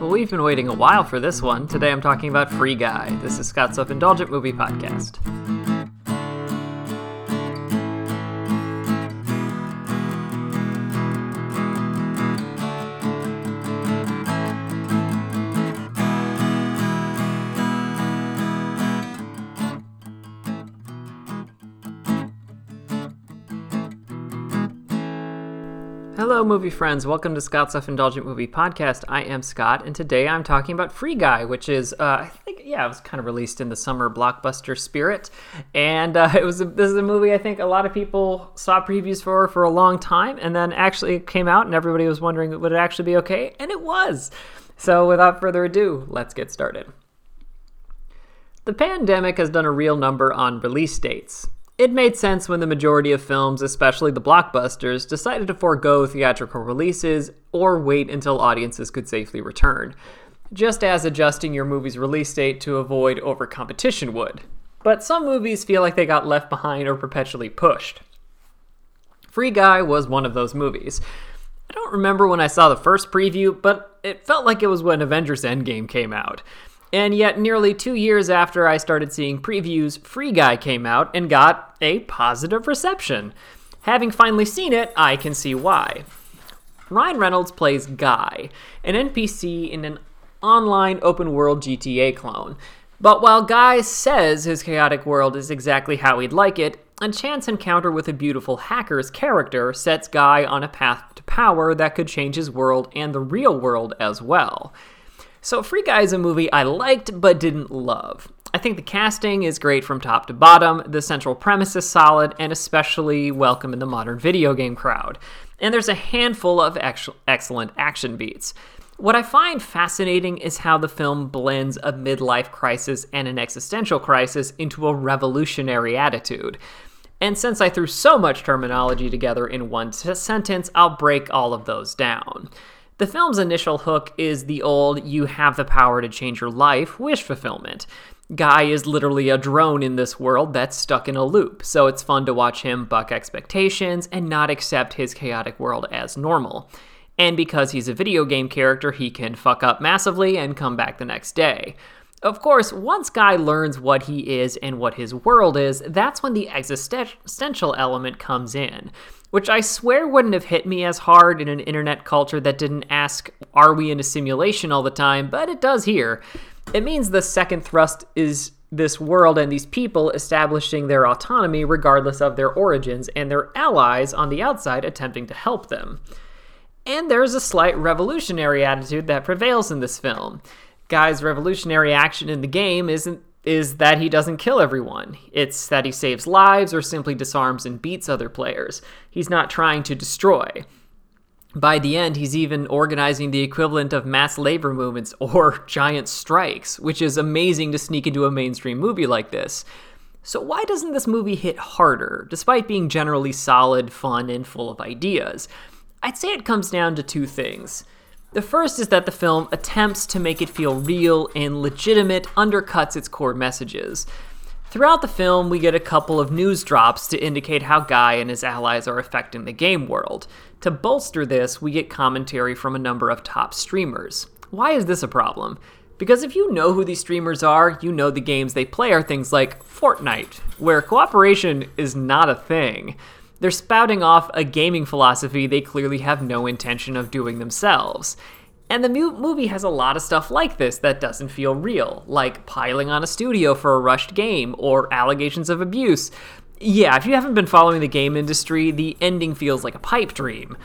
Well, we've been waiting a while for this one. Today I'm talking about Free Guy. This is Scott's Self Indulgent Movie Podcast. Hello, movie friends. Welcome to Scott's Self Indulgent Movie Podcast. I am Scott, and today I'm talking about Free Guy, which is, uh, I think, yeah, it was kind of released in the summer blockbuster spirit. And uh, it was a, this is a movie I think a lot of people saw previews for for a long time, and then actually it came out, and everybody was wondering would it actually be okay, and it was. So without further ado, let's get started. The pandemic has done a real number on release dates. It made sense when the majority of films, especially the blockbusters, decided to forego theatrical releases or wait until audiences could safely return, just as adjusting your movie's release date to avoid overcompetition would. But some movies feel like they got left behind or perpetually pushed. Free Guy was one of those movies. I don't remember when I saw the first preview, but it felt like it was when Avengers Endgame came out. And yet, nearly two years after I started seeing previews, Free Guy came out and got a positive reception. Having finally seen it, I can see why. Ryan Reynolds plays Guy, an NPC in an online open world GTA clone. But while Guy says his chaotic world is exactly how he'd like it, a chance encounter with a beautiful hacker's character sets Guy on a path to power that could change his world and the real world as well. So, Free Guy is a movie I liked but didn't love. I think the casting is great from top to bottom, the central premise is solid, and especially welcome in the modern video game crowd. And there's a handful of ex- excellent action beats. What I find fascinating is how the film blends a midlife crisis and an existential crisis into a revolutionary attitude. And since I threw so much terminology together in one sentence, I'll break all of those down. The film's initial hook is the old you have the power to change your life wish fulfillment. Guy is literally a drone in this world that's stuck in a loop, so it's fun to watch him buck expectations and not accept his chaotic world as normal. And because he's a video game character, he can fuck up massively and come back the next day. Of course, once Guy learns what he is and what his world is, that's when the existential element comes in which I swear wouldn't have hit me as hard in an internet culture that didn't ask, Are we in a simulation all the time? But it does here. It means the second thrust is this world and these people establishing their autonomy regardless of their origins, and their allies on the outside attempting to help them. And there's a slight revolutionary attitude that prevails in this film. Guy's revolutionary action in the game isn't is that he doesn't kill everyone. It's that he saves lives or simply disarms and beats other players. He's not trying to destroy. By the end, he's even organizing the equivalent of mass labor movements or giant strikes, which is amazing to sneak into a mainstream movie like this. So, why doesn't this movie hit harder, despite being generally solid, fun, and full of ideas? I'd say it comes down to two things. The first is that the film attempts to make it feel real and legitimate, undercuts its core messages. Throughout the film, we get a couple of news drops to indicate how Guy and his allies are affecting the game world. To bolster this, we get commentary from a number of top streamers. Why is this a problem? Because if you know who these streamers are, you know the games they play are things like Fortnite, where cooperation is not a thing. They're spouting off a gaming philosophy they clearly have no intention of doing themselves. And the movie has a lot of stuff like this that doesn't feel real, like piling on a studio for a rushed game or allegations of abuse. Yeah, if you haven't been following the game industry, the ending feels like a pipe dream.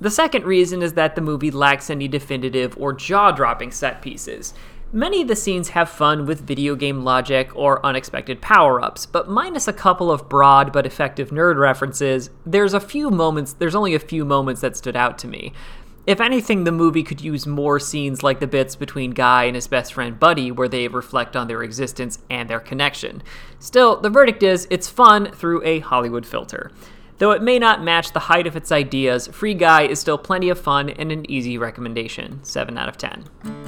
The second reason is that the movie lacks any definitive or jaw dropping set pieces. Many of the scenes have fun with video game logic or unexpected power ups, but minus a couple of broad but effective nerd references, there's a few moments, there's only a few moments that stood out to me. If anything, the movie could use more scenes like the bits between Guy and his best friend Buddy, where they reflect on their existence and their connection. Still, the verdict is it's fun through a Hollywood filter. Though it may not match the height of its ideas, Free Guy is still plenty of fun and an easy recommendation. 7 out of 10.